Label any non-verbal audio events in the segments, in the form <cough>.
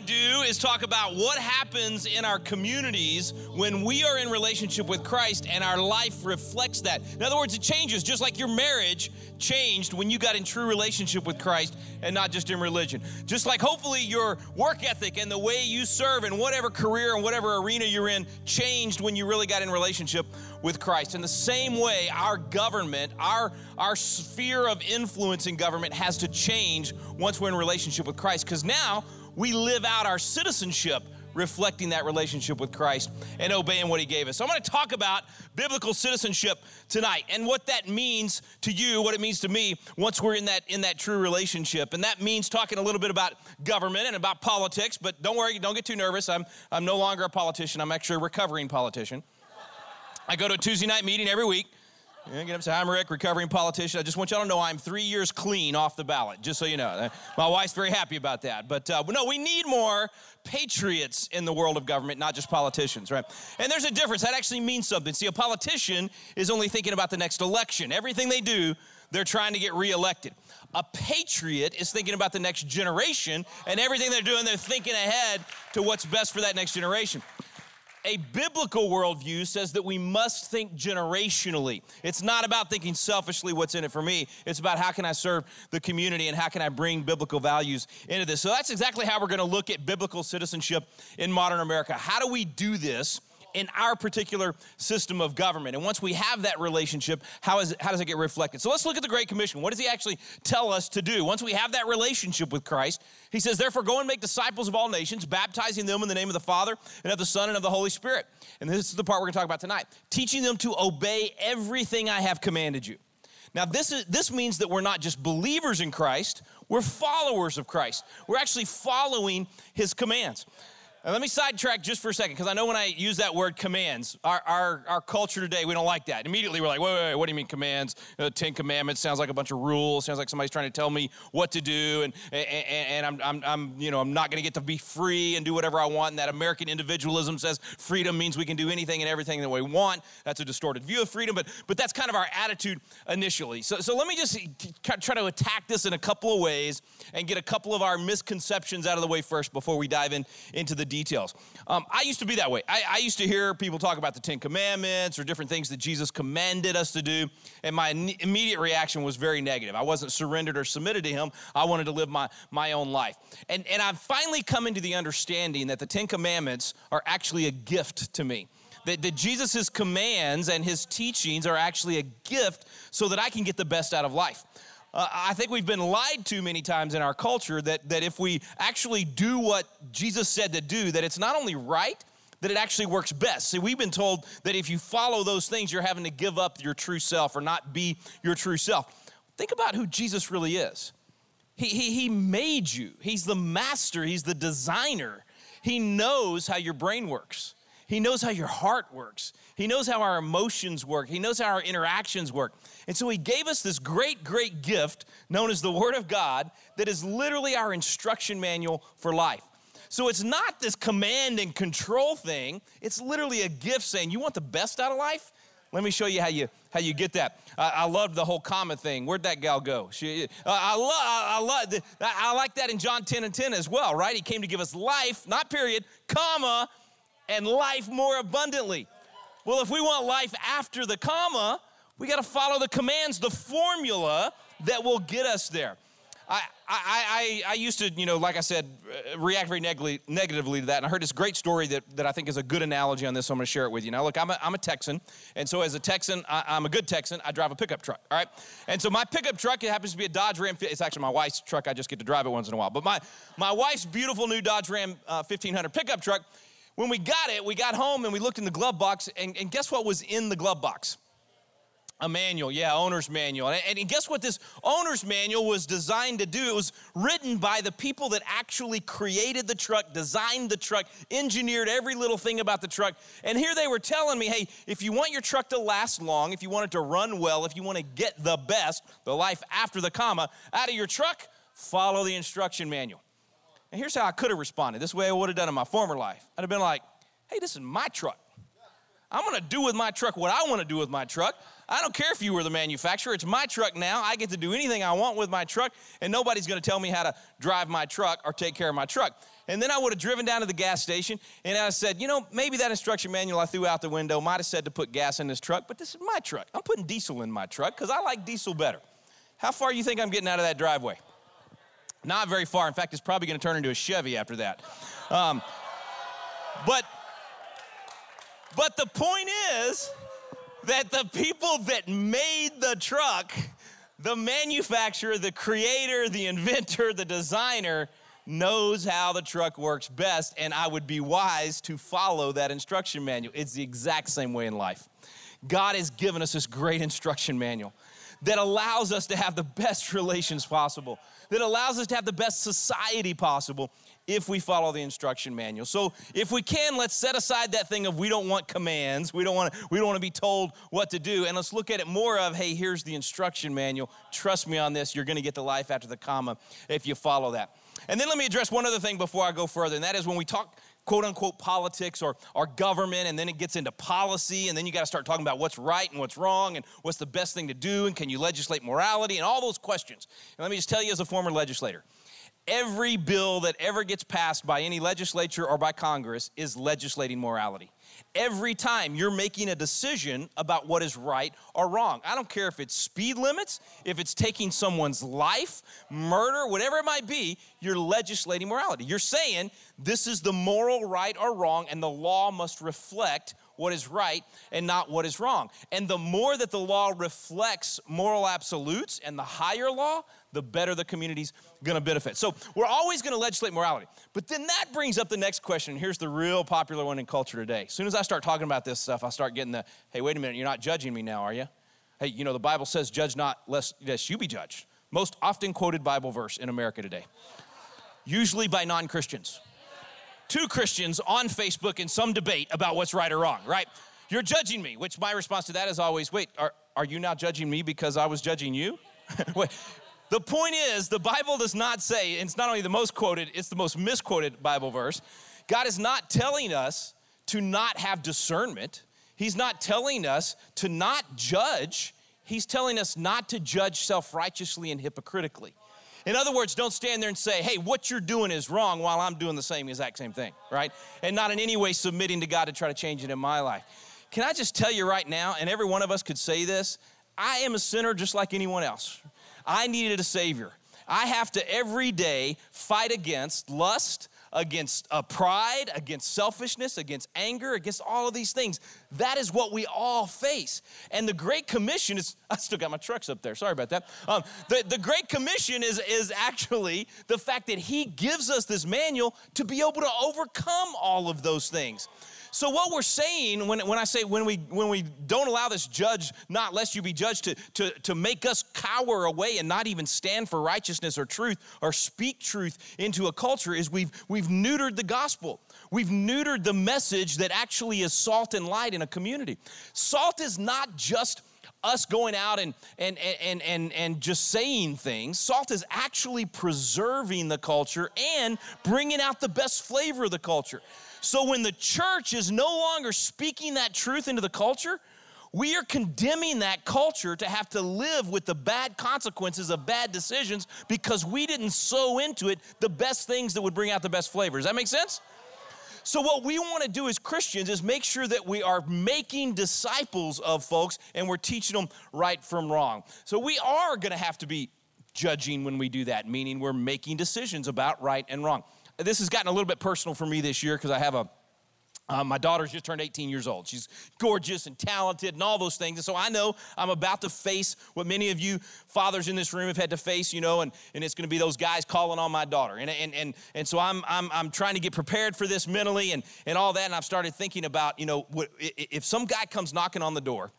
to do is talk about what happens in our communities when we are in relationship with Christ and our life reflects that. In other words, it changes, just like your marriage changed when you got in true relationship with Christ and not just in religion. Just like hopefully your work ethic and the way you serve in whatever career and whatever arena you're in changed when you really got in relationship with Christ. In the same way, our government, our, our sphere of influence in government has to change once we're in relationship with Christ because now we live out our citizenship reflecting that relationship with Christ and obeying what He gave us. So, I'm going to talk about biblical citizenship tonight and what that means to you, what it means to me once we're in that in that true relationship. And that means talking a little bit about government and about politics. But don't worry, don't get too nervous. I'm I'm no longer a politician. I'm actually a recovering politician. I go to a Tuesday night meeting every week. Yeah, get up say, I'm Rick, recovering politician. I just want y'all to know I'm three years clean off the ballot, just so you know. Uh, my wife's very happy about that. But uh, no, we need more patriots in the world of government, not just politicians, right? And there's a difference. That actually means something. See, a politician is only thinking about the next election. Everything they do, they're trying to get reelected. A patriot is thinking about the next generation, and everything they're doing, they're thinking ahead to what's best for that next generation a biblical worldview says that we must think generationally. It's not about thinking selfishly what's in it for me. It's about how can I serve the community and how can I bring biblical values into this. So that's exactly how we're going to look at biblical citizenship in modern America. How do we do this? In our particular system of government. And once we have that relationship, how, is it, how does it get reflected? So let's look at the Great Commission. What does he actually tell us to do? Once we have that relationship with Christ, he says, Therefore, go and make disciples of all nations, baptizing them in the name of the Father and of the Son and of the Holy Spirit. And this is the part we're going to talk about tonight teaching them to obey everything I have commanded you. Now, this, is, this means that we're not just believers in Christ, we're followers of Christ. We're actually following his commands. Now, let me sidetrack just for a second because I know when I use that word commands, our, our, our culture today, we don't like that. Immediately we're like, wait, wait, wait what do you mean commands? Uh, Ten Commandments sounds like a bunch of rules, sounds like somebody's trying to tell me what to do, and, and, and I'm, I'm, I'm, you know, I'm not going to get to be free and do whatever I want. And that American individualism says freedom means we can do anything and everything that we want. That's a distorted view of freedom, but, but that's kind of our attitude initially. So, so let me just try to attack this in a couple of ways and get a couple of our misconceptions out of the way first before we dive in into the details. Um, I used to be that way. I, I, used to hear people talk about the Ten Commandments or different things that Jesus commanded us to do, and my immediate reaction was very negative. I wasn't surrendered or submitted to Him. I wanted to live my, my own life. And, and I've finally come into the understanding that the Ten Commandments are actually a gift to me that, that Jesus' commands and his teachings are actually a gift so that I can get the best out of life. Uh, I think we've been lied to many times in our culture that, that if we actually do what Jesus said to do, that it's not only right, that it actually works best. See, we've been told that if you follow those things, you're having to give up your true self or not be your true self. Think about who Jesus really is. He, he, he made you, He's the master, He's the designer. He knows how your brain works. He knows how your heart works. He knows how our emotions work. He knows how our interactions work. And so He gave us this great, great gift known as the Word of God that is literally our instruction manual for life. So it's not this command and control thing, it's literally a gift saying, You want the best out of life? Let me show you how you how you get that. I, I love the whole comma thing. Where'd that gal go? She, uh, I love I, love I like that in John 10 and 10 as well, right? He came to give us life, not period, comma, and life more abundantly. Well, if we want life after the comma, we got to follow the commands, the formula that will get us there. I, I, I, I, used to, you know, like I said, uh, react very negatively, negatively to that. And I heard this great story that, that I think is a good analogy on this, so I'm going to share it with you. Now, look, I'm a, I'm a Texan. And so, as a Texan, I, am a good Texan. I drive a pickup truck, all right? And so, my pickup truck, it happens to be a Dodge Ram. It's actually my wife's truck. I just get to drive it once in a while. But my, my wife's beautiful new Dodge Ram uh, 1500 pickup truck when we got it, we got home and we looked in the glove box, and, and guess what was in the glove box? A manual, yeah, owner's manual. And, and guess what this owner's manual was designed to do? It was written by the people that actually created the truck, designed the truck, engineered every little thing about the truck. And here they were telling me hey, if you want your truck to last long, if you want it to run well, if you want to get the best, the life after the comma, out of your truck, follow the instruction manual. And here's how I could have responded. This way I would have done in my former life. I'd have been like, hey, this is my truck. I'm gonna do with my truck what I wanna do with my truck. I don't care if you were the manufacturer, it's my truck now. I get to do anything I want with my truck, and nobody's gonna tell me how to drive my truck or take care of my truck. And then I would have driven down to the gas station and I said, you know, maybe that instruction manual I threw out the window might have said to put gas in this truck, but this is my truck. I'm putting diesel in my truck because I like diesel better. How far do you think I'm getting out of that driveway? Not very far. In fact, it's probably going to turn into a Chevy after that. Um, but, but the point is that the people that made the truck, the manufacturer, the creator, the inventor, the designer, knows how the truck works best, and I would be wise to follow that instruction manual. It's the exact same way in life. God has given us this great instruction manual that allows us to have the best <laughs> relations possible, that allows us to have the best society possible if we follow the instruction manual. So if we can, let's set aside that thing of we don't want commands, we don't want to, we don't want to be told what to do, and let's look at it more of, hey, here's the instruction manual. Trust me on this, you're going to get the life after the comma if you follow that. And then let me address one other thing before I go further, and that is when we talk quote unquote politics or, or government, and then it gets into policy, and then you got to start talking about what's right and what's wrong, and what's the best thing to do, and can you legislate morality, and all those questions. And let me just tell you, as a former legislator, every bill that ever gets passed by any legislature or by Congress is legislating morality every time you're making a decision about what is right or wrong. I don't care if it's speed limits, if it's taking someone's life, murder, whatever it might be, you're legislating morality. You're saying this is the moral right or wrong, and the law must reflect what is right and not what is wrong. And the more that the law reflects moral absolutes and the higher law, the better the community's gonna benefit. So we're always gonna legislate morality. But then that brings up the next question. Here's the real popular one in culture today. As soon as I start talking about this stuff, I start getting the, hey, wait a minute, you're not judging me now, are you? Hey, you know, the Bible says, judge not lest, lest you be judged. Most often quoted Bible verse in America today, usually by non Christians. Two Christians on Facebook in some debate about what's right or wrong, right? You're judging me, which my response to that is always, wait, are, are you now judging me because I was judging you? <laughs> wait, the point is, the Bible does not say, it's not only the most quoted, it's the most misquoted Bible verse. God is not telling us to not have discernment. He's not telling us to not judge. He's telling us not to judge self righteously and hypocritically. In other words, don't stand there and say, hey, what you're doing is wrong while I'm doing the same exact same thing, right? And not in any way submitting to God to try to change it in my life. Can I just tell you right now, and every one of us could say this, I am a sinner just like anyone else. I needed a Savior. I have to every day fight against lust, against uh, pride, against selfishness, against anger, against all of these things. That is what we all face. And the Great Commission is, <laughs> I still got my trucks up there, sorry about that. Um, the, the Great Commission is, is actually the fact that He gives us this manual to be able to overcome all of those things. So what we're saying when, when I say when we when we don't allow this judge not lest you be judged to, to, to make us cower away and not even stand for righteousness or truth or speak truth into a culture is we've we've neutered the gospel. We've neutered the message that actually is salt and light in a community. Salt is not just us going out and, and, and, and, and just saying things. Salt is actually preserving the culture and bringing out the best flavor of the culture. So when the church is no longer speaking that truth into the culture, we are condemning that culture to have to live with the bad consequences of bad decisions because we didn't sow into it the best things that would bring out the best flavors. That make sense? So, what we want to do as Christians is make sure that we are making disciples of folks and we're teaching them right from wrong. So, we are going to have to be judging when we do that, meaning we're making decisions about right and wrong this has gotten a little bit personal for me this year because I have a uh, my daughter's just turned 18 years old. She's gorgeous and talented and all those things. And so I know I'm about to face what many of you fathers in this room have had to face, you know, and, and it's going to be those guys calling on my daughter. And, and, and, and so I'm, I'm, I'm trying to get prepared for this mentally and, and all that. And I've started thinking about, you know, what, if some guy comes knocking on the door,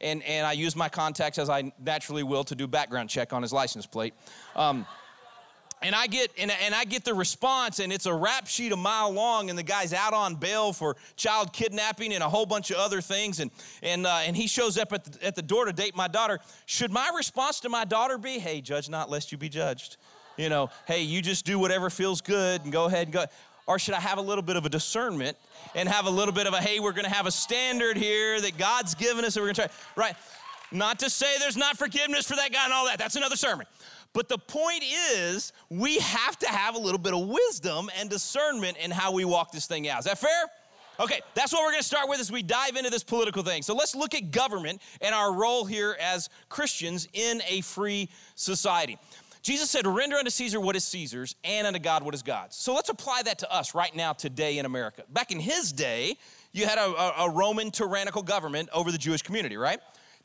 and, and I use my contacts as I naturally will to do background check on his license plate. Um, and I get and, and I get the response, and it's a rap sheet a mile long, and the guy's out on bail for child kidnapping and a whole bunch of other things, and and uh, and he shows up at the, at the door to date my daughter. Should my response to my daughter be, "Hey, judge not, lest you be judged"? You know, hey, you just do whatever feels good and go ahead and go. Or should I have a little bit of a discernment and have a little bit of a, hey, we're going to have a standard here that God's given us and we're going to try, right? Not to say there's not forgiveness for that guy and all that. That's another sermon. But the point is, we have to have a little bit of wisdom and discernment in how we walk this thing out. Is that fair? Okay, that's what we're to start with as we dive into this political thing. So let's look at government and our role here as Christians in a free society. Jesus said, Render unto Caesar what is Caesar's, and unto God what is God's. So let's apply that to us right now, today in America. Back in his day, you had a, a Roman tyrannical government over the Jewish community, right?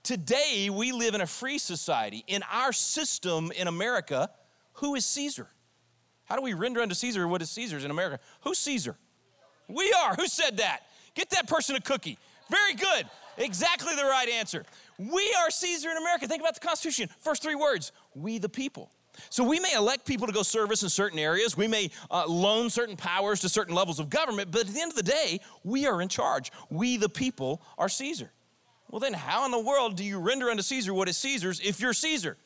Today, we live in a free society. In our system in America, who is Caesar? How do we render unto Caesar what is Caesar's in America? Who's Caesar? We are. Who said that? Get that person a cookie. Very good. Exactly the right answer. We are Caesar in America. Think about the Constitution. First three words we the people. So we may elect people to go service in certain areas. We may uh, loan certain powers to certain levels of government, but at the end of the day, we are in charge. We, the people, are Caesar. Well, then, how in the world do you render unto Caesar what is Caesar's if you're Caesar?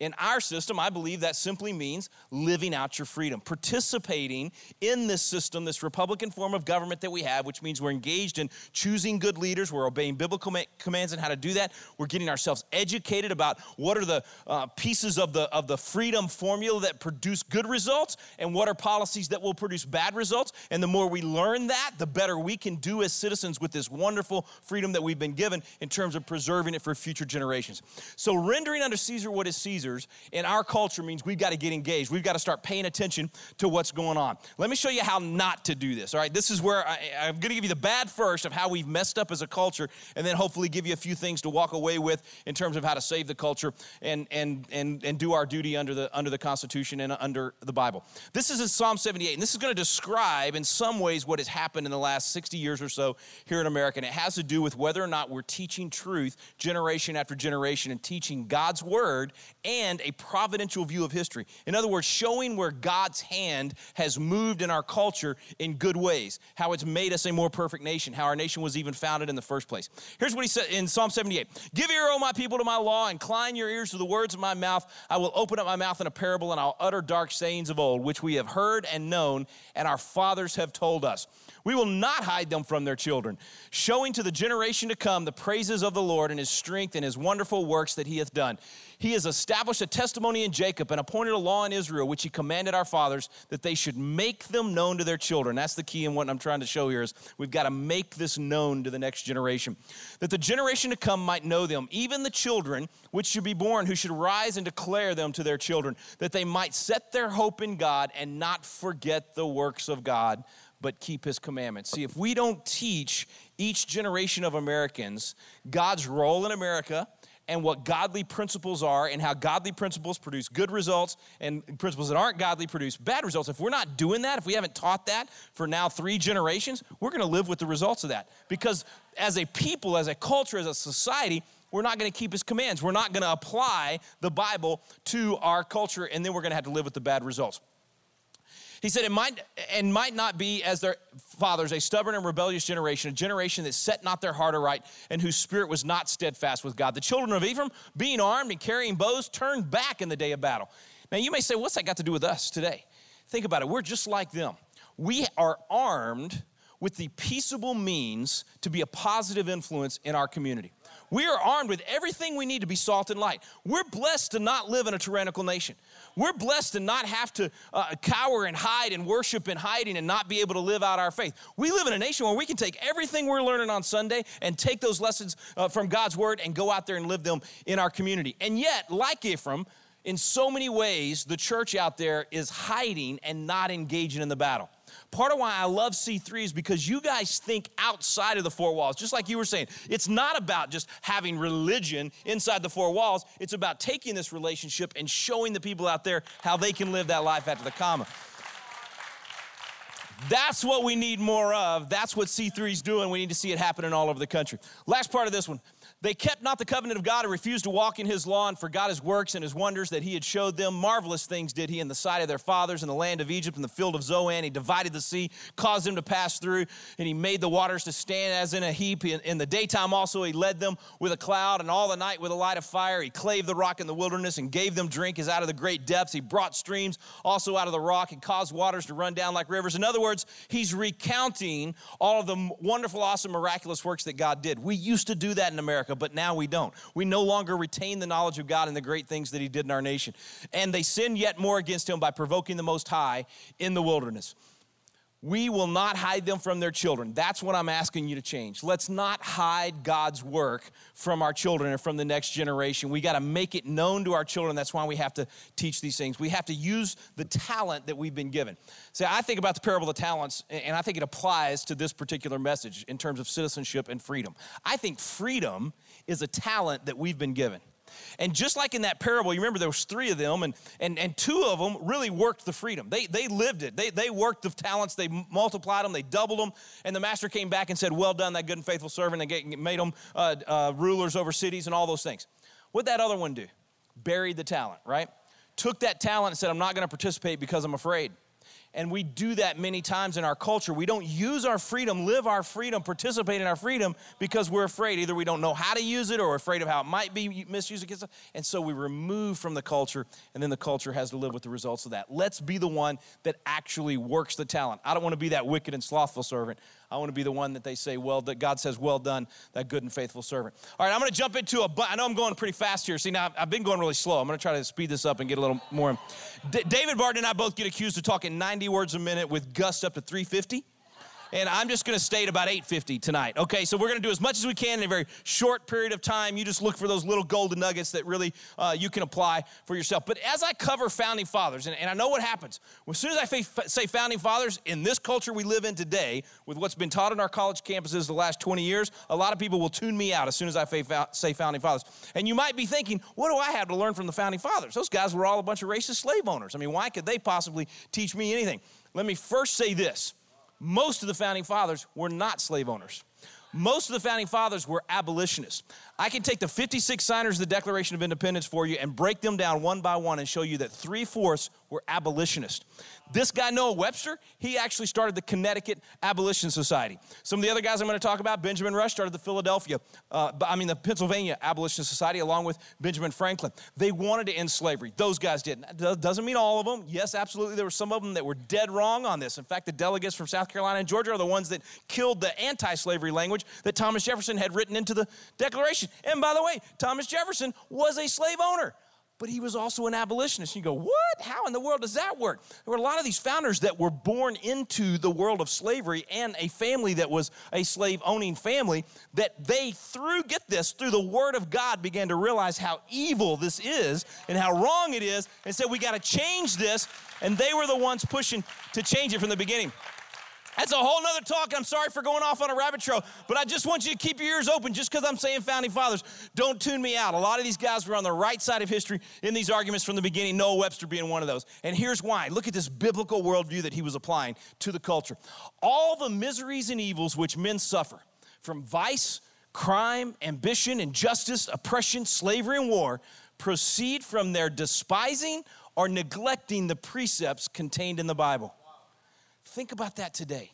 In our system, I believe that simply means living out your freedom, participating in this system, this Republican form of government that we have, which means we're engaged in choosing good leaders, we're obeying biblical commands and how to do that. We're getting ourselves educated about what are the uh, pieces of the, of the freedom formula that produce good results and what are policies that will produce bad results. And the more we learn that, the better we can do as citizens with this wonderful freedom that we've been given in terms of preserving it for future generations. So, rendering unto Caesar what is Caesar in our culture means we've got to get engaged. We've got to start paying attention to what's going on. Let me show you how not to do this. All right, this is where I, am going to give you the bad first of how we've messed up as a culture, and then hopefully give you a few things to walk away with in terms of how to save the culture and and and and do our duty under the under the Constitution and under the Bible. This is in Psalm 78, and this is going to describe in some ways what has happened in the last 60 years or so here in America, and it has to do with whether or not we're teaching truth generation after generation and teaching God's word and and a providential view of history. In other words, showing where God's hand has moved in our culture in good ways, how it's made us a more perfect nation, how our nation was even founded in the first place. Here's what he said in Psalm 78 Give ear, O my people, to my law, incline your ears to the words of my mouth. I will open up my mouth in a parable, and I'll utter dark sayings of old, which we have heard and known, and our fathers have told us. We will not hide them from their children, showing to the generation to come the praises of the Lord and his strength and his wonderful works that he hath done. He has established a testimony in Jacob and appointed a law in Israel, which he commanded our fathers that they should make them known to their children. That's the key in what I'm trying to show here is we've got to make this known to the next generation. That the generation to come might know them, even the children which should be born, who should rise and declare them to their children, that they might set their hope in God and not forget the works of God but keep his commandments. See, if we don't teach each generation of Americans God's role in America and what godly principles are and how godly principles produce good results and principles that aren't godly produce bad results. If we're not doing that, if we haven't taught that for now three generations, we're going to live with the results of that. Because as a people, as a culture, as a society, we're not going to keep his commands. We're not going to apply the Bible to our culture, and then we're going to have to live with the bad results. He said, it might and might not be as their fathers, a stubborn and rebellious generation, a generation that set not their heart aright and whose spirit was not steadfast with God. The children of Ephraim, being armed and carrying bows, turned back in the day of battle. Now you may say, what's that got to do with us today? Think about it. We're just like them. We are armed with the peaceable means to be a positive influence in our community. We are armed with everything we need to be salt and light. We're blessed to not live in a tyrannical nation. We're blessed to not have to uh, cower and hide and worship in hiding and not be able to live out our faith. We live in a nation where we can take everything we're learning on Sunday and take those lessons uh, from God's word and go out there and live them in our community. And yet, like Ephraim, in so many ways, the church out there is hiding and not engaging in the battle. Part of why I love C3 is because you guys think outside of the four walls. Just like you were saying, it's not about just having religion inside the four walls, it's about taking this relationship and showing the people out there how they can live that life after the comma. That's what we need more of. That's what C3 is doing. We need to see it happening all over the country. Last part of this one They kept not the covenant of God and refused to walk in his law and forgot his works and his wonders that he had showed them. Marvelous things did he in the sight of their fathers in the land of Egypt in the field of Zoan. He divided the sea, caused them to pass through, and he made the waters to stand as in a heap. In, the daytime also he led them with a cloud, and all the night with a light of fire. He clave the rock in the wilderness and gave them drink as out of the great depths. He brought streams also out of the rock and caused waters to run down like rivers. In other words, he's recounting all of the wonderful, awesome, miraculous works that God did. We used to do that in America, but now we don't. We no longer retain the knowledge of God and the great things that He did in our nation. And they sin yet more against Him by provoking the Most High in the wilderness. We will not hide them from their children. That's what I'm asking you to change. Let's not hide God's work from our children and from the next generation. We got to make it known to our children. That's why we have to teach these things. We have to use the talent that we've been given. See, I think about the parable of the talents, and I think it applies to this particular message in terms of citizenship and freedom. I think freedom is a talent that we've been given. And just like in that parable, you remember there was three of them, and, and, and two of them really worked the freedom. They, they lived it. They, they worked the talents. They multiplied them. They doubled them. And the master came back and said, well done, that good and faithful servant, and made them uh, uh, rulers over cities and all those things. What'd that other one do? Buried the talent, right? Took that talent and said, I'm not going to participate because I'm afraid. And we do that many times in our culture. We don't use our freedom, live our freedom, participate in our freedom because we're afraid. Either we don't know how to use it or afraid of how it might be misused against us. And so we remove from the culture, and then the culture has to live with the results of that. Let's be the one that actually works the talent. I don't want to be that wicked and slothful servant. I want to be the one that they say, well, that God says, well done, that good and faithful servant. All right, I'm going to jump into a, I know I'm going pretty fast here. See, now I've been going really slow. I'm going to try to speed this up and get a little more. D- David Barton and I both get accused of talking 90 words a minute with gust up to 350 and I'm just going to stay at about 850 tonight. Okay, so we're going to do as much as we can in a very short period of time. You just look for those little golden nuggets that really uh, you can apply for yourself. But as I cover founding fathers, and, and I know what happens, as soon as I say founding fathers, in this culture we live in today, with what's been taught in our college campuses the last 20 years, a lot of people will tune me out as soon as I say founding fathers. And you might be thinking, what do I have to learn from the founding fathers? Those guys were all a bunch of racist slave owners. I mean, why could they possibly teach me anything? Let me first say this most of the founding fathers were not slave owners. Most of the founding fathers were abolitionists. I can take the 56 signers of the Declaration of Independence for you and break them down one by one and show you that three fourths were abolitionists. This guy, Noah Webster, he actually started the Connecticut Abolition Society. Some of the other guys I'm going to talk about, Benjamin Rush started the Philadelphia, uh, I mean, the Pennsylvania Abolition Society, along with Benjamin Franklin. They wanted to end slavery. Those guys didn't. Doesn't mean all of them. Yes, absolutely, there were some of them that were dead wrong on this. In fact, the delegates from South Carolina and Georgia are the ones that killed the anti slavery language that Thomas Jefferson had written into the Declaration. And by the way, Thomas Jefferson was a slave owner but he was also an abolitionist. You go, what? How in the world does that work? There were a lot of these founders that were born into the world of slavery and a family that was a slave owning family that they, through, get this, through the word of God, began to realize how evil this is and how wrong it is and said, we got to change this. And they were the ones pushing to change it from the beginning. That's a whole nother talk. I'm sorry for going off on a rabbit trail, but I just want you to keep your ears open just because I'm saying founding fathers. Don't tune me out. A lot of these guys were on the right side of history in these arguments from the beginning, Noah Webster being one of those. And here's why. Look at this biblical worldview that he was applying to the culture. All the miseries and evils which men suffer from vice, crime, ambition, injustice, oppression, slavery, and war proceed from their despising or neglecting the precepts contained in the Bible. Think about that today.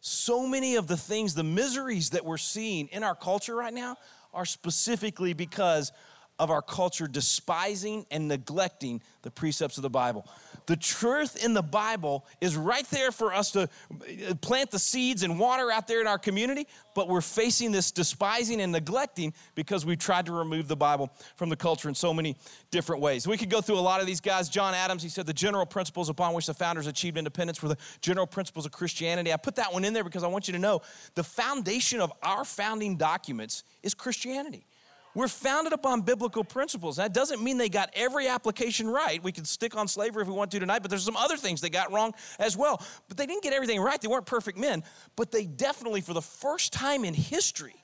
So many of the things, the miseries that we're seeing in our culture right now, are specifically because of our culture despising and neglecting the precepts of the Bible. The truth in the Bible is right there for us to uh, plant the seeds and water out there in our community, but we're facing this despising and neglecting because we've tried to remove the Bible from the culture in so many different ways. We could go through a lot of these guys. John Adams, he said the general principles upon which the founders achieved independence were the general principles of Christianity. I put that one in there because I want you to know the foundation of our founding documents is Christianity. We're founded upon biblical principles. That doesn't mean they got every application right. We can stick on slavery if we want to tonight, but there's some other things they got wrong as well. But they didn't get everything right. They weren't perfect men, but they definitely, for the first time in history,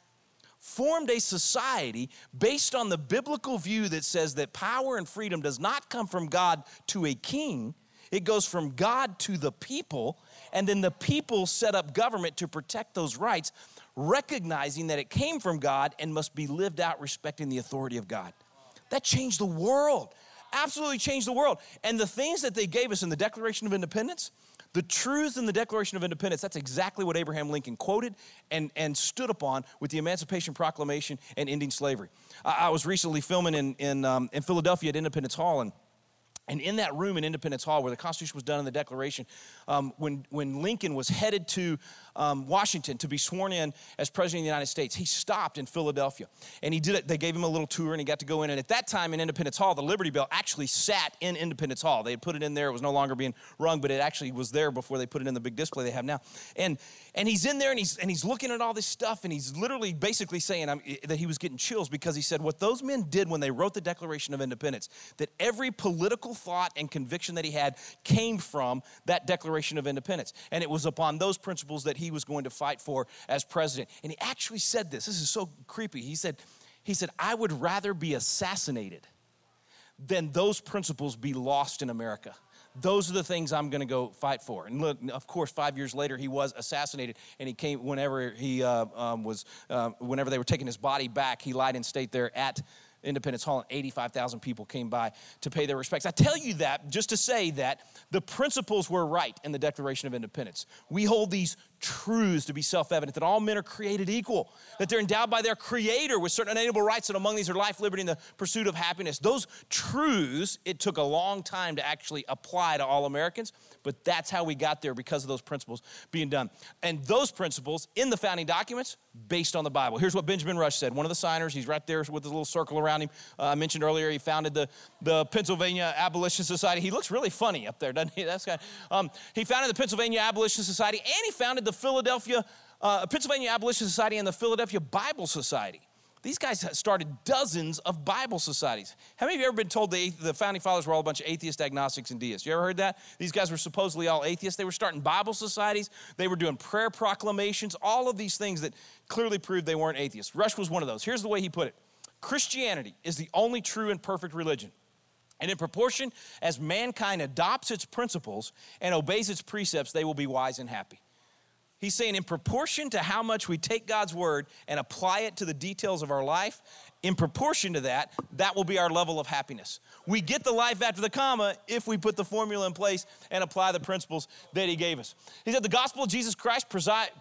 formed a society based on the biblical view that says that power and freedom does not come from God to a king, It goes from God to the people, and then the people set up government to protect those rights, recognizing that it came from God and must be lived out respecting the authority of God. That changed the world. Absolutely changed the world. And the things that they gave us in the Declaration of Independence, the truths in the Declaration of Independence, that's exactly what Abraham Lincoln quoted and, and stood upon with the Emancipation Proclamation and ending slavery. I, I was recently filming in, in, um, in Philadelphia at Independence Hall, and and in that room in Independence Hall, where the Constitution was done and the Declaration, um, when, when Lincoln was headed to um, Washington to be sworn in as President of the United States, he stopped in Philadelphia. And he did it, they gave him a little tour and he got to go in. And at that time in Independence Hall, the Liberty Bell actually sat in Independence Hall. They had put it in there, it was no longer being rung, but it actually was there before they put it in the big display they have now. And, and he's in there and he's, and he's looking at all this stuff and he's literally basically saying um, that he was getting chills because he said, What those men did when they wrote the Declaration of Independence, that every political thought and conviction that he had came from that Declaration of Independence. And it was upon those principles that he was going to fight for as president. And he actually said this. This is so creepy. He said, he said, I would rather be assassinated than those principles be lost in America those are the things I'm going to go fight for. And look, of course, five years later, he was assassinated, and he came whenever he uh, um, was, uh, whenever they were taking his body back, he lied in state there at Independence Hall, and 85,000 people came by to pay their respects. I tell you that just to say that the principles were right in the Declaration of Independence. We hold these truths to be self evident that all men are created equal, that they're endowed by their Creator with certain unalienable rights, and among these are life, liberty, and the pursuit of happiness. Those truths, it took a long time to actually apply to all Americans, but that's how we got there because of those principles being done. And those principles in the founding documents, based on the Bible. Here's what Benjamin Rush said, one of the signers. He's right there with his little circle around him. Uh, I mentioned earlier, he founded the, the Pennsylvania Abolition Society. He looks really funny up there, doesn't he? <laughs> That's guy. Um, he founded the Pennsylvania Abolition Society, and he founded the Philadelphia, uh, Pennsylvania Abolition Society and the Philadelphia Bible Society. These guys started dozens of Bible societies. How many of you ever been told the, the founding fathers were all a bunch of atheists, agnostics, and deists? You ever heard that? These guys were supposedly all atheists. They were starting Bible societies, they were doing prayer proclamations, all of these things that clearly proved they weren't atheists. Rush was one of those. Here's the way he put it Christianity is the only true and perfect religion. And in proportion as mankind adopts its principles and obeys its precepts, they will be wise and happy. He's saying, in proportion to how much we take God's word and apply it to the details of our life, in proportion to that, that will be our level of happiness. We get the life after the comma if we put the formula in place and apply the principles that He gave us. He said, The gospel of Jesus Christ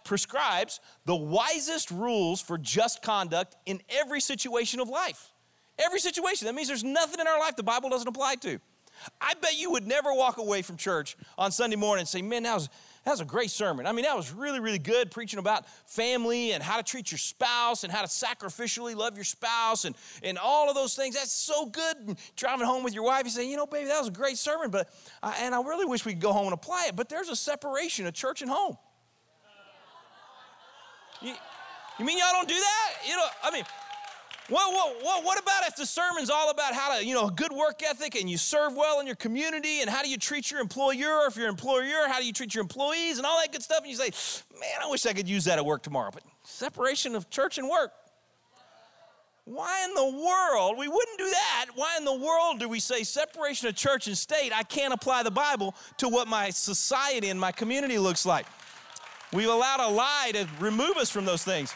prescribes the wisest rules for just conduct in every situation of life. Every situation. That means there's nothing in our life the Bible doesn't apply to. I bet you would never walk away from church on Sunday morning and say, Man, that was that was a great sermon. I mean, that was really, really good, preaching about family and how to treat your spouse and how to sacrificially love your spouse and, and all of those things. That's so good. And driving home with your wife, you say, you know, baby, that was a great sermon, but I, and I really wish we could go home and apply it. But there's a separation of church and home. You, you mean y'all don't do that? You know, I mean, what, what, what, what about if the sermon's all about how to, you know, a good work ethic and you serve well in your community and how do you treat your employer? Or if you're employer, how do you treat your employees and all that good stuff? And you say, man, I wish I could use that at work tomorrow. But separation of church and work. Why in the world, we wouldn't do that. Why in the world do we say separation of church and state? I can't apply the Bible to what my society and my community looks like. We've allowed a lie to remove us from those things.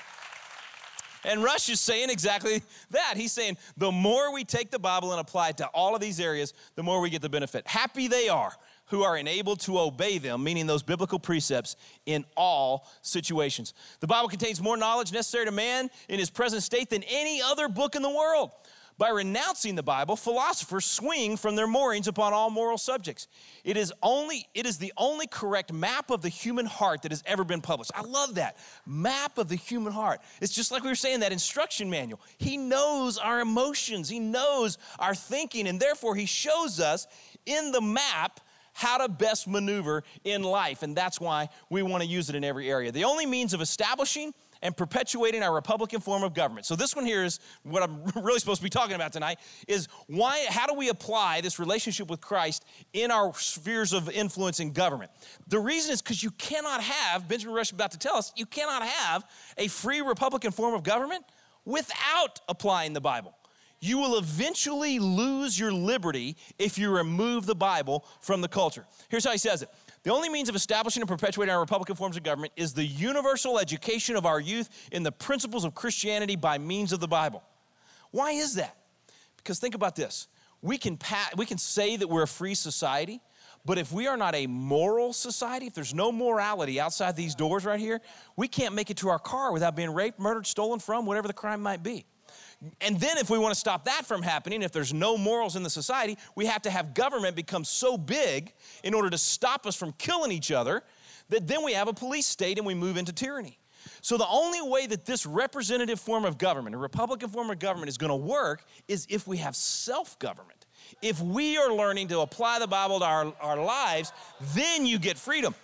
And Rush is saying exactly that. He's saying the more we take the Bible and apply it to all of these areas, the more we get the benefit. Happy they are who are enabled to obey them, meaning those biblical precepts, in all situations. The Bible contains more knowledge necessary to man in his present state than any other book in the world. By renouncing the Bible, philosophers swing from their moorings upon all moral subjects. It is only it is the only correct map of the human heart that has ever been published. I love that. Map of the human heart. It's just like we were saying that instruction manual. He knows our emotions. He knows our thinking and therefore he shows us in the map how to best maneuver in life and that's why we want to use it in every area. The only means of establishing and perpetuating our Republican form of government. So this one here is what I'm <laughs> really supposed to be talking about tonight is why how do we apply this relationship with Christ in our spheres of influence in government? The reason is because you cannot have, Benjamin Rush is about to tell us, you cannot have a free Republican form of government without applying the Bible. you will eventually lose your liberty if you remove the Bible from the culture. Here's how he says it the only means of establishing and perpetuating our Republican forms of government is the universal education of our youth in the principles of Christianity by means of the Bible. Why is that? Because think about this. We can, we can say that we're a free society, but if we are not a moral society, if there's no morality outside these doors right here, we can't make it to our car without being raped, murdered, stolen from, whatever the crime might be. And then, if we want to stop that from happening, if there's no morals in the society, we have to have government become so big in order to stop us from killing each other that then we have a police state and we move into tyranny. So, the only way that this representative form of government, a Republican form of government, is going to work is if we have self government. If we are learning to apply the Bible to our, our lives, then you get freedom.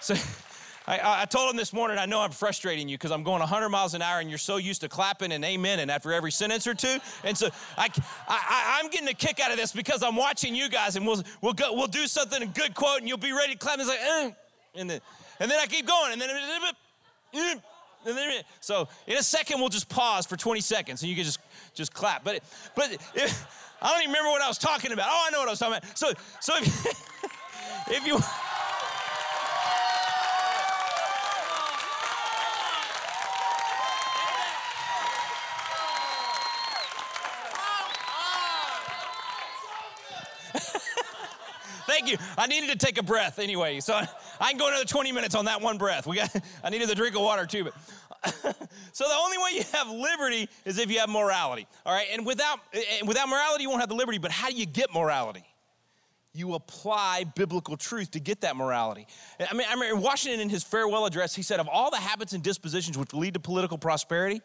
So, <laughs> I, I, told him this morning, I know I'm frustrating you because I'm going 100 miles an hour and you're so used to clapping and amen and after every sentence or two. And so I, I, am getting a kick out of this because I'm watching you guys and we'll, we'll, go, we'll do something, a good quote, and you'll be ready to clap. And it's like, eh. and, then, and then I keep going. And then, and then, so in a second, we'll just pause for 20 seconds and you can just, just clap. But, but if, I don't even remember what I was talking about. Oh, I know what I was talking about. So, so if, <laughs> if you. Thank you. I needed to take a breath anyway, so I can go another 20 minutes on that one breath. We got, <laughs> I needed the drink of water too, but. <laughs> so the only way you have liberty is if you have morality. All right, and without and without morality, you won't have the liberty. But how do you get morality? You apply biblical truth to get that morality. I mean, I mean, Washington in his farewell address, he said, of all the habits and dispositions which lead to political prosperity,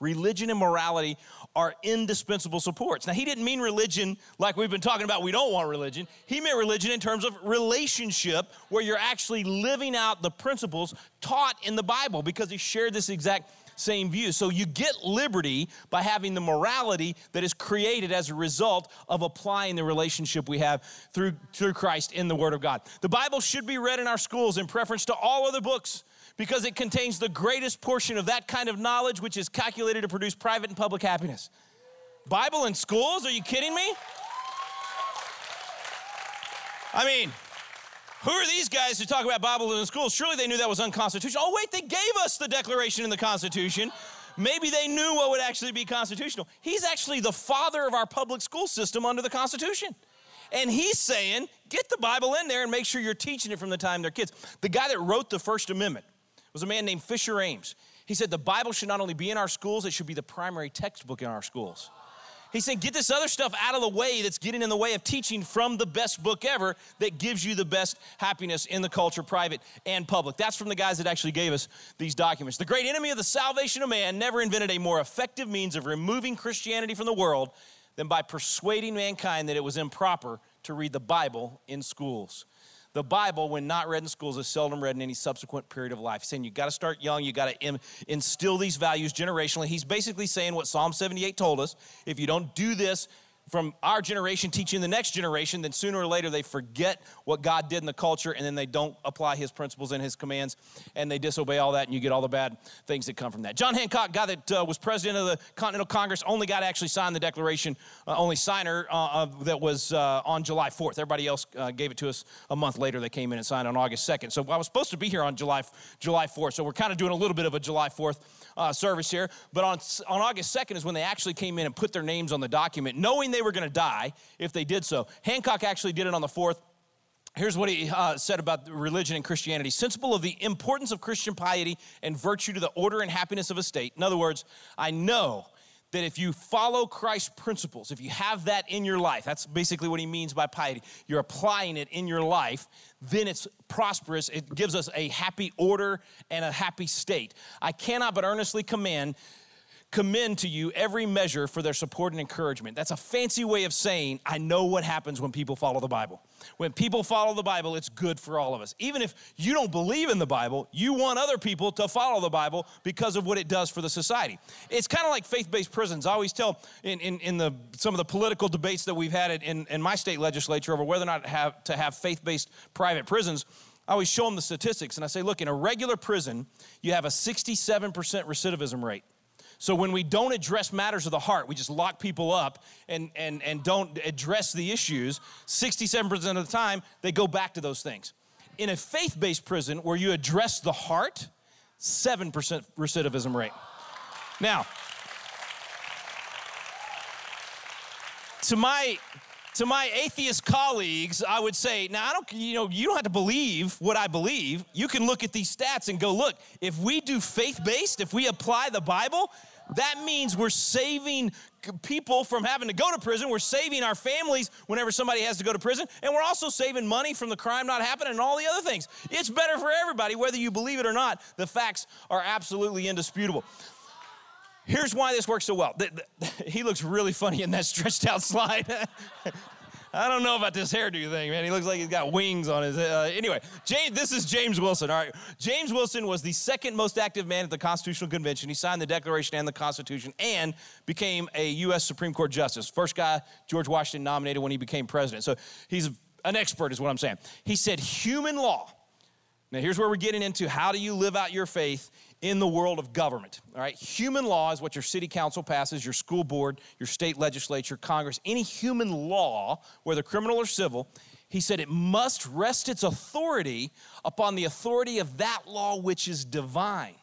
religion and morality are indispensable supports. Now, he didn't mean religion like we've been talking about, we don't want religion. He meant religion in terms of relationship, where you're actually living out the principles taught in the Bible because he shared this exact same view. So you get liberty by having the morality that is created as a result of applying the relationship we have through, through Christ in the Word of God. The Bible should be read in our schools in preference to all other books because it contains the greatest portion of that kind of knowledge which is calculated to produce private and public happiness. Bible in schools? Are you kidding me? I mean, who are these guys who talk about Bible in schools? Surely they knew that was unconstitutional. Oh, wait, they gave us the Declaration in the Constitution. Maybe they knew what would actually be constitutional. He's actually the father of our public school system under the Constitution. And he's saying, get the Bible in there and make sure you're teaching it from the time they're kids. The guy that wrote the First Amendment, was a man named Fisher Ames. He said the Bible should not only be in our schools, it should be the primary textbook in our schools. He said, get this other stuff out of the way that's getting in the way of teaching from the best book ever that gives you the best happiness in the culture, private and public. That's from the guys that actually gave us these documents. The great enemy of the salvation of man never invented a more effective means of removing Christianity from the world than by persuading mankind that it was improper to read the Bible in schools the Bible, when not read in schools, is seldom read in any subsequent period of life. He's saying you got to start young, you got to instill these values generationally. He's basically saying what Psalm 78 told us. If you don't do this, from our generation teaching the next generation, then sooner or later they forget what God did in the culture and then they don't apply his principles and his commands and they disobey all that and you get all the bad things that come from that. John Hancock, guy that uh, was president of the Continental Congress, only guy to actually sign the Declaration, uh, only signer uh, that was uh, on July 4th. Everybody else uh, gave it to us a month later. They came in and signed on August 2nd. So I was supposed to be here on July, July 4th. So we're kind of doing a little bit of a July 4th uh, service here. But on, on August 2nd is when they actually came in and put their names on the document, knowing they were going to die if they did so. Hancock actually did it on the 4th. Here's what he uh, said about religion and Christianity sensible of the importance of Christian piety and virtue to the order and happiness of a state. In other words, I know that if you follow Christ's principles, if you have that in your life, that's basically what he means by piety, you're applying it in your life, then it's prosperous. It gives us a happy order and a happy state. I cannot but earnestly commend commend to you every measure for their support and encouragement. That's a fancy way of saying, I know what happens when people follow the Bible. When people follow the Bible, it's good for all of us. Even if you don't believe in the Bible, you want other people to follow the Bible because of what it does for the society. It's kind of like faith based prisons. I always tell in, in, in, the, some of the political debates that we've had in, in my state legislature over whether or not have, to have faith based private prisons. I always show them the statistics and I say, look, in a regular prison, you have a 67% recidivism rate. So when we don't address matters of the heart, we just lock people up and, and, and don't address the issues, 67% of the time, they go back to those things. In a faith based prison where you address the heart, 7% recidivism rate. Now, to my to my atheist colleagues, I would say, now I don't, you know, you don't have to believe what I believe. You can look at these stats and go, look, if we do faith-based, if we apply the Bible, that means we're saving people from having to go to prison. We're saving our families whenever somebody has to go to prison. And we're also saving money from the crime not happening and all the other things. It's better for everybody, whether you believe it or not. The facts are absolutely indisputable. Here's why this works so well. <laughs> He looks really funny in that stretched out slide. <laughs> I don't know about this hairdo thing, man. He looks like he's got wings on his. Uh, anyway, James, this is James Wilson. All right, James Wilson was the second most active man at the Constitutional Convention. He signed the Declaration and the Constitution, and became a U.S. Supreme Court justice. First guy George Washington nominated when he became president. So he's an expert, is what I'm saying. He said, "Human law." Now, here's where we're getting into how do you live out your faith in the world of government. All right, human law is what your city council passes, your school board, your state legislature, Congress, any human law, whether criminal or civil. He said it must rest its authority upon the authority of that law which is divine.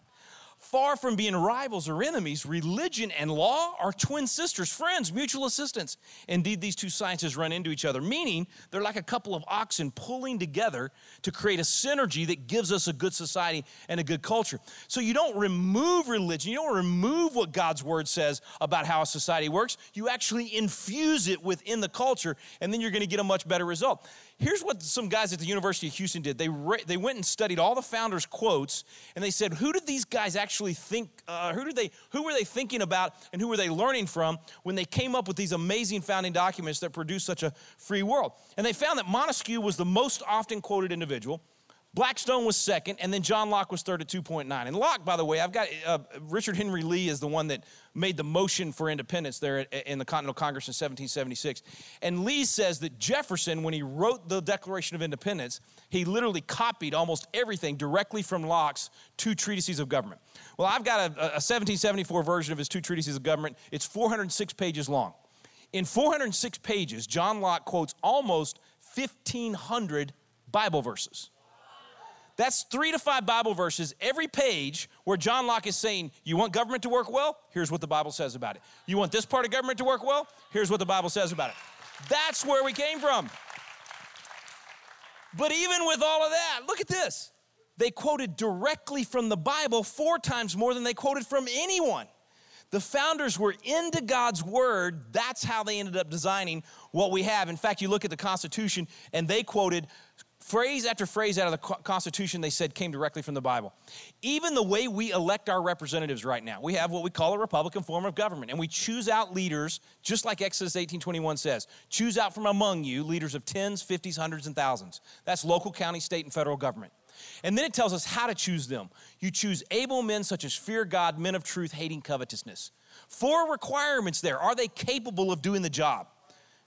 Far from being rivals or enemies, religion and law are twin sisters, friends, mutual assistance. Indeed, these two sciences run into each other, meaning they're like a couple of oxen pulling together to create a synergy that gives us a good society and a good culture. So you don't remove religion, you don't remove what God's word says about how a society works. You actually infuse it within the culture, and then you're going to get a much better result. Here's what some guys at the University of Houston did. They, re- they went and studied all the founders' quotes, and they said, who did these guys actually think, uh, who, did they, who were they thinking about, and who were they learning from when they came up with these amazing founding documents that produced such a free world? And they found that Montesquieu was the most often quoted individual. Blackstone was second, and then John Locke was third at 2.9. And Locke, by the way, I've got uh, Richard Henry Lee is the one that made the motion for independence there in the Continental Congress in 1776. And Lee says that Jefferson, when he wrote the Declaration of Independence, he literally copied almost everything directly from Locke's two treatises of government. Well, I've got a, a 1774 version of his two treatises of government. It's 406 pages long. In 406 pages, John Locke quotes almost 1,500 Bible verses. That's three to five Bible verses every page where John Locke is saying, You want government to work well? Here's what the Bible says about it. You want this part of government to work well? Here's what the Bible says about it. That's where we came from. But even with all of that, look at this. They quoted directly from the Bible four times more than they quoted from anyone. The founders were into God's word. That's how they ended up designing what we have. In fact, you look at the Constitution, and they quoted Phrase after phrase out of the Constitution they said came directly from the Bible. Even the way we elect our representatives right now, we have what we call a Republican form of government, and we choose out leaders, just like Exodus 18:21 says. Choose out from among you leaders of tens, fifties, hundreds, and thousands. That's local, county, state, and federal government. And then it tells us how to choose them. You choose able men such as fear God, men of truth, hating covetousness. Four requirements there. Are they capable of doing the job?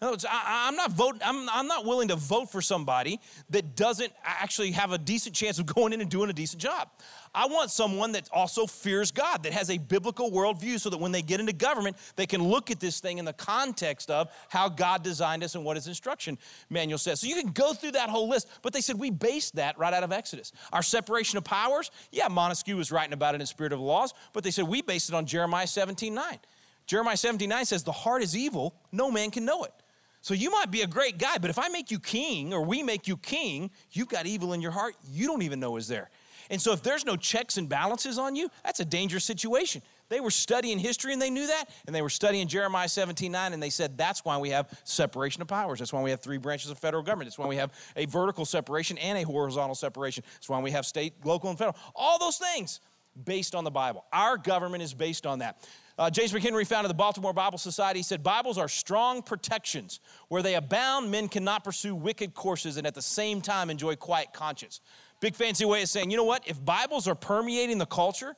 In other words, I, am not voting, I'm, I'm not willing to vote for somebody that doesn't actually have a decent chance of <laughs> going in and doing a decent job. I want someone that also fears God, that has a biblical worldview, so that when they get into government, they can look at this thing in the context of how God designed us and what His instruction manual says. So you can go through that whole list, but they said we based that right out of Exodus. Our separation of powers, yeah, Montesquieu was writing about it in Spirit of Laws, but they said we based it on Jeremiah 17 9. Jeremiah 17 9 says, The heart is evil, no man can know it. So you might be a great guy, but if I make you king or we make you king, you've got evil in your heart you don't even know is there. And so if there's no checks and balances on you, that's a dangerous situation. They were studying history and they knew that, and they were studying Jeremiah 17 9, and they said that's why we have separation of powers. That's why we have three branches of federal government. That's why we have a vertical separation and a horizontal separation. That's why we have state, local, and federal. All those things based on the Bible. Our government is based on that. Uh, James McHenry founded the Baltimore Bible Society. Said, Bibles are strong protections. Where they abound, men cannot pursue wicked courses and at the same time enjoy quiet conscience. Big fancy way of saying, you know what? If Bibles are permeating the culture,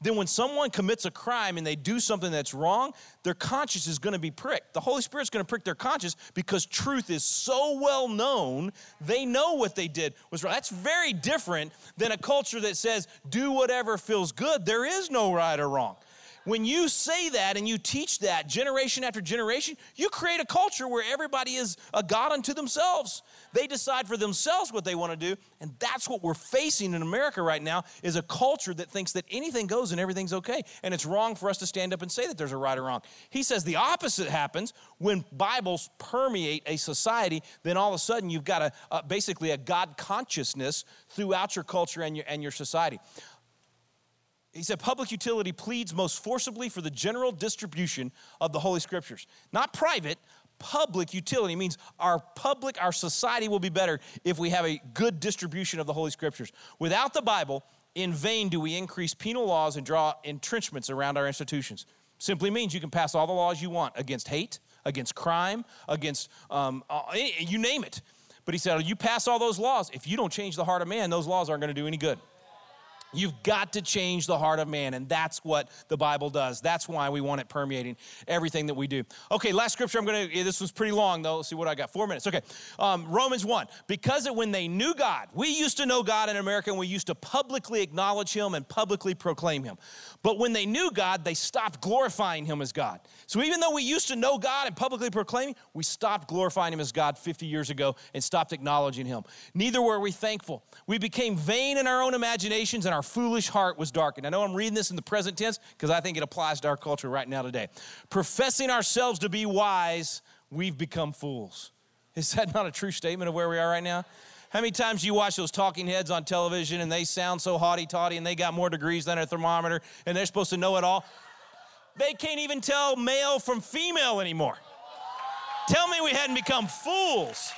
then when someone commits a crime and they do something that's wrong, their conscience is going to be pricked. The Holy Spirit's going to prick their conscience because truth is so well known, they know what they did was wrong. That's very different than a culture that says, do whatever feels good. There is no right or wrong. When you say that and you teach that generation after generation, you create a culture where everybody is a God unto themselves. They decide for themselves what they want to do, and that's what we're facing in America right now is a culture that thinks that anything goes and everything's okay. And it's wrong for us to stand up and say that there's a right or wrong. He says the opposite happens when Bibles permeate a society, then all of a sudden you've got a, a basically a God consciousness throughout your culture and your, and your society. He said, public utility pleads most forcibly for the general distribution of the Holy Scriptures. Not private, public utility means our public, our society will be better if we have a good distribution of the Holy Scriptures. Without the Bible, in vain do we increase penal laws and draw entrenchments around our institutions. Simply means you can pass all the laws you want against hate, against crime, against um, uh, you name it. But he said, you pass all those laws. If you don't change the heart of man, those laws aren't going to do any good. You've got to change the heart of man, and that's what the Bible does. That's why we want it permeating everything that we do. Okay, last scripture I'm going to, this was pretty long though. Let's see what I got. Four minutes. Okay, um, Romans 1. Because it, when they knew God, we used to know God in America and we used to publicly acknowledge Him and publicly proclaim Him. But when they knew God, they stopped glorifying Him as God. So even though we used to know God and publicly proclaim him, we stopped glorifying Him as God 50 years ago and stopped acknowledging Him. Neither were we thankful. We became vain in our own imaginations and our foolish heart was darkened. I know I'm reading this in the present tense because I think it applies to our culture right now today. Professing ourselves to be wise, we've become fools. Is that not a true statement of where we are right now? How many times do you watch those talking heads on television and they sound so haughty toddy and they got more degrees than a thermometer and they're supposed to know it all? They can't even tell male from female anymore. Tell me we hadn't become fools.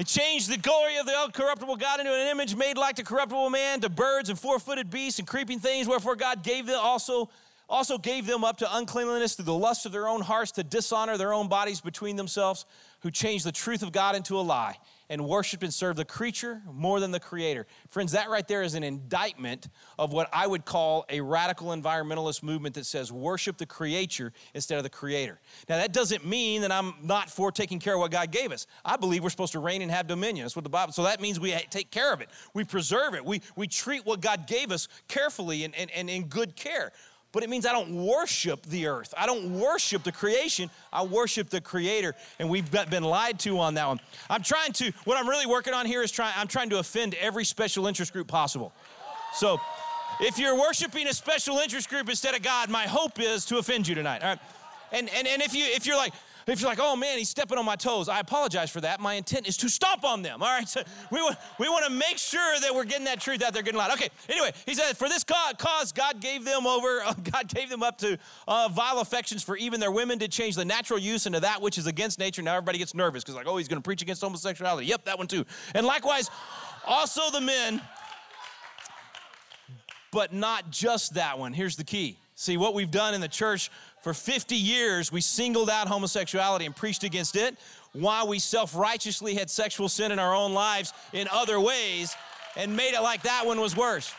It changed the glory of the uncorruptible God into an image made like the corruptible man, to birds and four-footed beasts and creeping things. Wherefore God gave them also also gave them up to uncleanliness through the lust of their own hearts to dishonor their own bodies between themselves, who changed the truth of God into a lie and worship and serve the creature more than the creator. Friends, that right there is an indictment of what I would call a radical environmentalist movement that says worship the creator instead of the creator. Now, that doesn't mean that I'm not for taking care of what God gave us. I believe we're supposed to reign and have dominion. That's what the Bible, so that means we take care of it. We preserve it. We, we treat what God gave us carefully and, and, and in good care but it means I don't worship the earth. I don't worship the creation. I worship the creator. And we've been lied to on that one. I'm trying to, what I'm really working on here is trying, I'm trying to offend every special interest group possible. So if you're worshiping a special interest group instead of God, my hope is to offend you tonight. All right. And, and, and if, you, if you're like, if you're like, oh man, he's stepping on my toes, I apologize for that. My intent is to stomp on them. All right, so we want, we want to make sure that we're getting that truth out there, getting loud. Okay, anyway, he said, for this cause, God gave them over, <laughs> God gave them up to uh, vile affections for even their women did change the natural use into that which is against nature. Now everybody gets nervous because like, oh, he's going to preach against homosexuality. Yep, that one too. And likewise, also the men, but not just that one. Here's the key. See, what we've done in the church for 50 years, we singled out homosexuality and preached against it while we self righteously had sexual sin in our own lives in other ways and made it like that one was worse.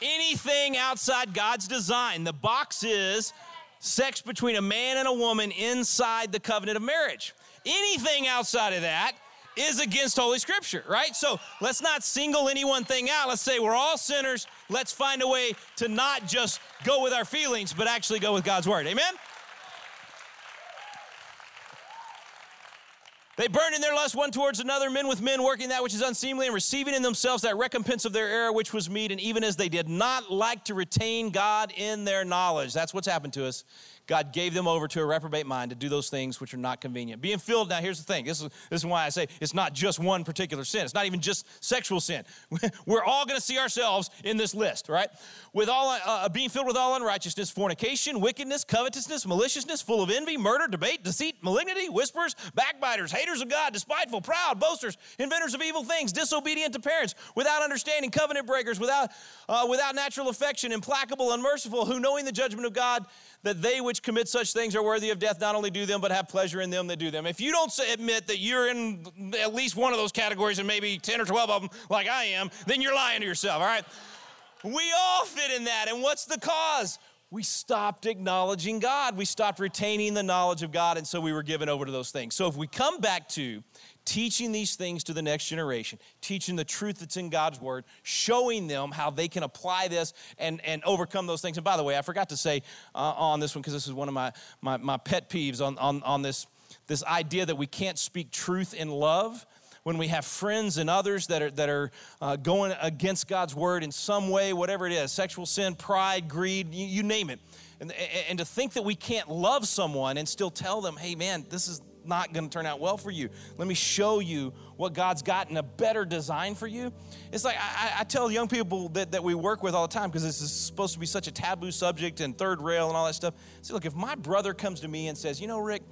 Anything outside God's design, the box is sex between a man and a woman inside the covenant of marriage. Anything outside of that is against Holy Scripture, right? So let's not single any one thing out. Let's say we're all sinners. Let's find a way to not just go with our feelings, but actually go with God's Word. Amen? They burned in their lust one towards another, men with men, working that which is unseemly, and receiving in themselves that recompense of their error which was meet. And even as they did not like to retain God in their knowledge, that's what's happened to us. God gave them over to a reprobate mind to do those things which are not convenient. Being filled, now here's the thing this is, this is why I say it's not just one particular sin, it's not even just sexual sin. <laughs> We're all gonna see ourselves in this list, right? With all, uh, uh, being filled with all unrighteousness, fornication, wickedness, covetousness, maliciousness, full of envy, murder, debate, deceit, malignity, whispers, backbiters, haters of God, despiteful, proud, boasters, inventors of evil things, disobedient to parents, without understanding, covenant breakers, without, uh, without natural affection, implacable, unmerciful, who knowing the judgment of God, that they which commit such things are worthy of death, not only do them, but have pleasure in them that do them. If you don't admit that you're in at least one of those categories and maybe 10 or 12 of them, like I am, then you're lying to yourself, all right? We all fit in that. And what's the cause? we stopped acknowledging God. We stopped retaining the knowledge of God, and so we were given over to those things. So if we come back to teaching these things to the next generation, teaching the truth that's in God's word, showing them how they can apply this and, and overcome those things. And by the way, I forgot to say uh, on this one, because this is one of my, my, my pet peeves on, on, on this, this idea that we can't speak truth in love when we have friends and others that are, that are uh, going against God's word in some way, whatever it is sexual sin, pride, greed, you, you name it. And, and to think that we can't love someone and still tell them, hey, man, this is not going to turn out well for you. Let me show you what God's got in a better design for you. It's like I, I tell young people that, that we work with all the time because this is supposed to be such a taboo subject and third rail and all that stuff. So, look, if my brother comes to me and says, you know, Rick,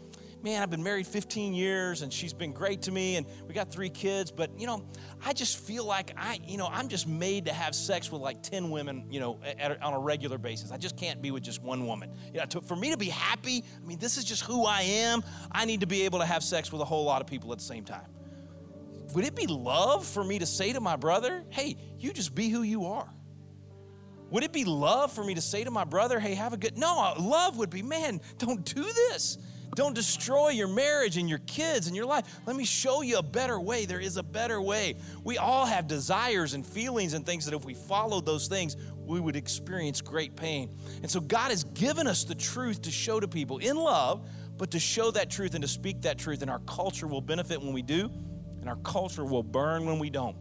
man, I've been married 15 years and she's been great to me and we got three kids, but you know, I just feel like I, you know, I'm just made to have sex with like 10 women, you know, at, on a regular basis. I just can't be with just one woman. You know, to, for me to be happy, I mean, this is just who I am. I need to be able to have sex with a whole lot of people at the same time. Would it be love for me to say to my brother, hey, you just be who you are? Would it be love for me to say to my brother, hey, have a good. No, uh, love would be, man, don't do this. Don't destroy your marriage and your kids and your life. Let me show you a better way. There is a better way. We all have desires and feelings and things that if we followed those things, we would experience great pain. And so God has given us the truth to show to people in love, but to show that truth and to speak that truth. And our culture will benefit when we do, and our culture will burn when we don't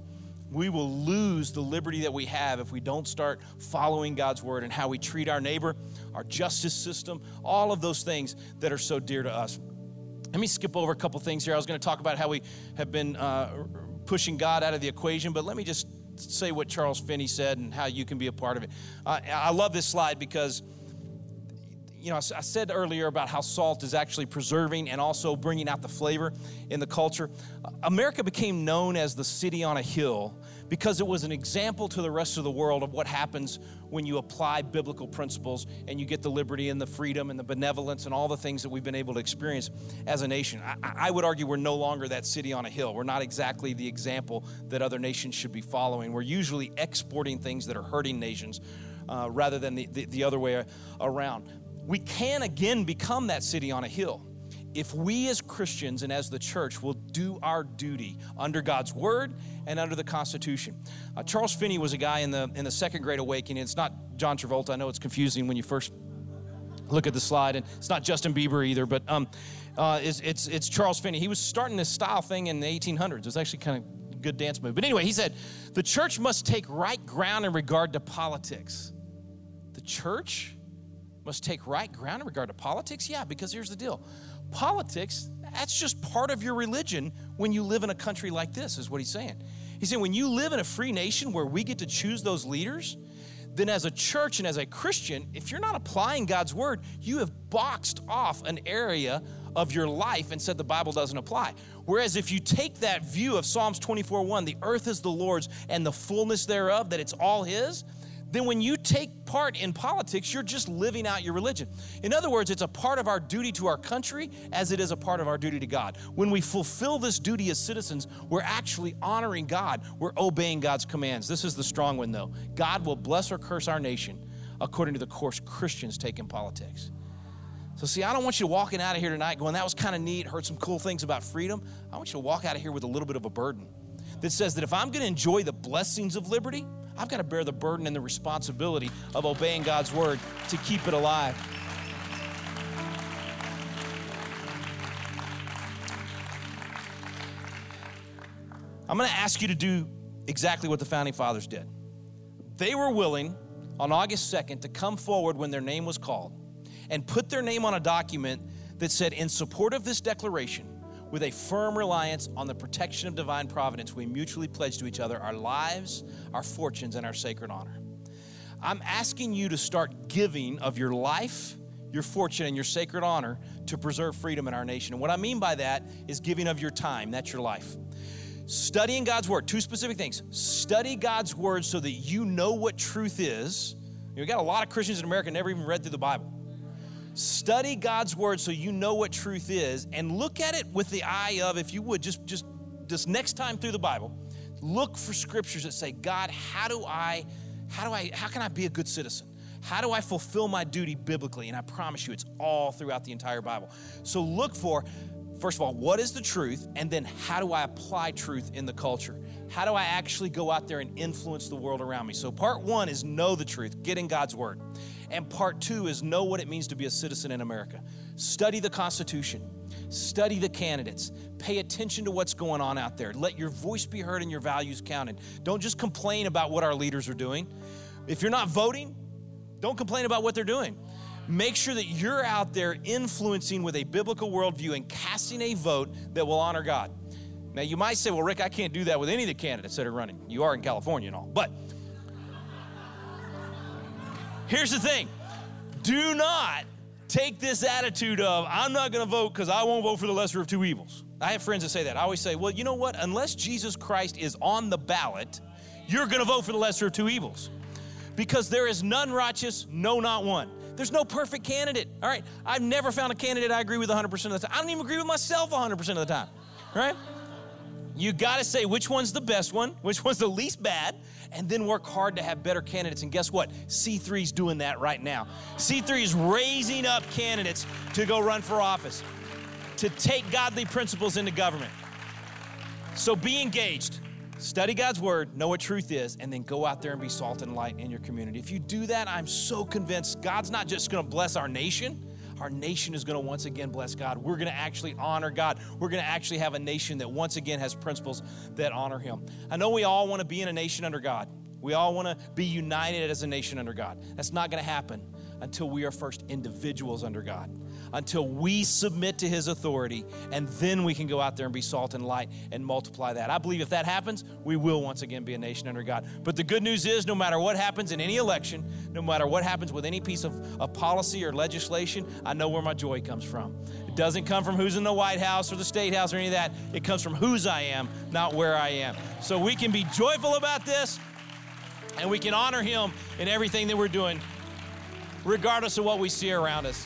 we will lose the liberty that we have if we don't start following God's word and how we treat our neighbor, our justice system, all of those things that are so dear to us. Let me skip over a couple things here. I was going to talk about how we have been uh, pushing God out of the equation, but let me just say what Charles Finney said and how you can be a part of it. Uh, I love this slide because you know, I said earlier about how salt is actually preserving and also bringing out the flavor in the culture. America became known as the city on a hill because it was an example to the rest of the world of what happens when you apply biblical principles and you get the liberty and the freedom and the benevolence and all the things that we've been able to experience as a nation. I, I would argue we're no longer that city on a hill. We're not exactly the example that other nations should be following. We're usually exporting things that are hurting nations uh, rather than the, the, the other way around we can again become that city on a hill if we as Christians and as the church will do our duty under God's word and under the Constitution. Uh, Charles Finney was a guy in the in the Second Great Awakening. It's not John Travolta. I know it's confusing when you first look at the slide, and it's not Justin Bieber either. But um, uh, it's, it's it's Charles Finney. He was starting this style thing in the 1800s. It was actually kind of good dance move. But anyway, he said the church must take right ground in regard to politics. The church must take right ground in regard to politics? Yeah, because here's the deal politics, that's just part of your religion when you live in a country like this, is what he's saying. He's saying when you live in a free nation where we get to choose those leaders, then as a church and as a Christian, if you're not applying God's word, you have boxed off an area of your life and said the Bible doesn't apply. Whereas if you take that view of Psalms 24 1, the earth is the Lord's and the fullness thereof, that it's all His, then when you take part in politics, you're just living out your religion. In other words, it's a part of our duty to our country as it is a part of our duty to God. When we fulfill this duty as citizens, we're actually honoring God, we're obeying God's commands. This is the strong one, though God will bless or curse our nation according to the course Christians take in politics. So, see, I don't want you walking out of here tonight going, that was kind of neat, heard some cool things about freedom. I want you to walk out of here with a little bit of a burden that says that if I'm going to enjoy the blessings of liberty, I've got to bear the burden and the responsibility of obeying God's word to keep it alive. I'm going to ask you to do exactly what the founding fathers did. They were willing on August 2nd to come forward when their name was called and put their name on a document that said, In support of this declaration, with a firm reliance on the protection of divine providence, we mutually pledge to each other our lives, our fortunes, and our sacred honor. I'm asking you to start giving of your life, your fortune, and your sacred honor to preserve freedom in our nation. And what I mean by that is giving of your time, that's your life. Studying God's word, two specific things. Study God's word so that you know what truth is. You know, we got a lot of Christians in America never even read through the Bible. Study God's word so you know what truth is and look at it with the eye of, if you would, just, just just next time through the Bible, look for scriptures that say, God, how do I, how do I, how can I be a good citizen? How do I fulfill my duty biblically? And I promise you, it's all throughout the entire Bible. So look for, first of all, what is the truth? And then how do I apply truth in the culture? How do I actually go out there and influence the world around me? So, part one is know the truth, get in God's word. And part two is know what it means to be a citizen in America. Study the Constitution, study the candidates, pay attention to what's going on out there. Let your voice be heard and your values counted. Don't just complain about what our leaders are doing. If you're not voting, don't complain about what they're doing. Make sure that you're out there influencing with a biblical worldview and casting a vote that will honor God. Now, you might say, well, Rick, I can't do that with any of the candidates that are running. You are in California and all. But here's the thing do not take this attitude of, I'm not going to vote because I won't vote for the lesser of two evils. I have friends that say that. I always say, well, you know what? Unless Jesus Christ is on the ballot, you're going to vote for the lesser of two evils. Because there is none righteous, no, not one. There's no perfect candidate. All right. I've never found a candidate I agree with 100% of the time. I don't even agree with myself 100% of the time. Right? You got to say which one's the best one, which one's the least bad, and then work hard to have better candidates. And guess what? C3 is doing that right now. C3 is raising up candidates to go run for office, to take godly principles into government. So be engaged. Study God's word, know what truth is, and then go out there and be salt and light in your community. If you do that, I'm so convinced God's not just going to bless our nation, our nation is going to once again bless God. We're going to actually honor God. We're going to actually have a nation that once again has principles that honor Him. I know we all want to be in a nation under God. We all want to be united as a nation under God. That's not going to happen until we are first individuals under God, until we submit to His authority, and then we can go out there and be salt and light and multiply that. I believe if that happens, we will once again be a nation under God. But the good news is, no matter what happens in any election, no matter what happens with any piece of, of policy or legislation, I know where my joy comes from. It doesn't come from who's in the White House or the State House or any of that. It comes from whose I am, not where I am. So we can be joyful about this and we can honor Him in everything that we're doing regardless of what we see around us.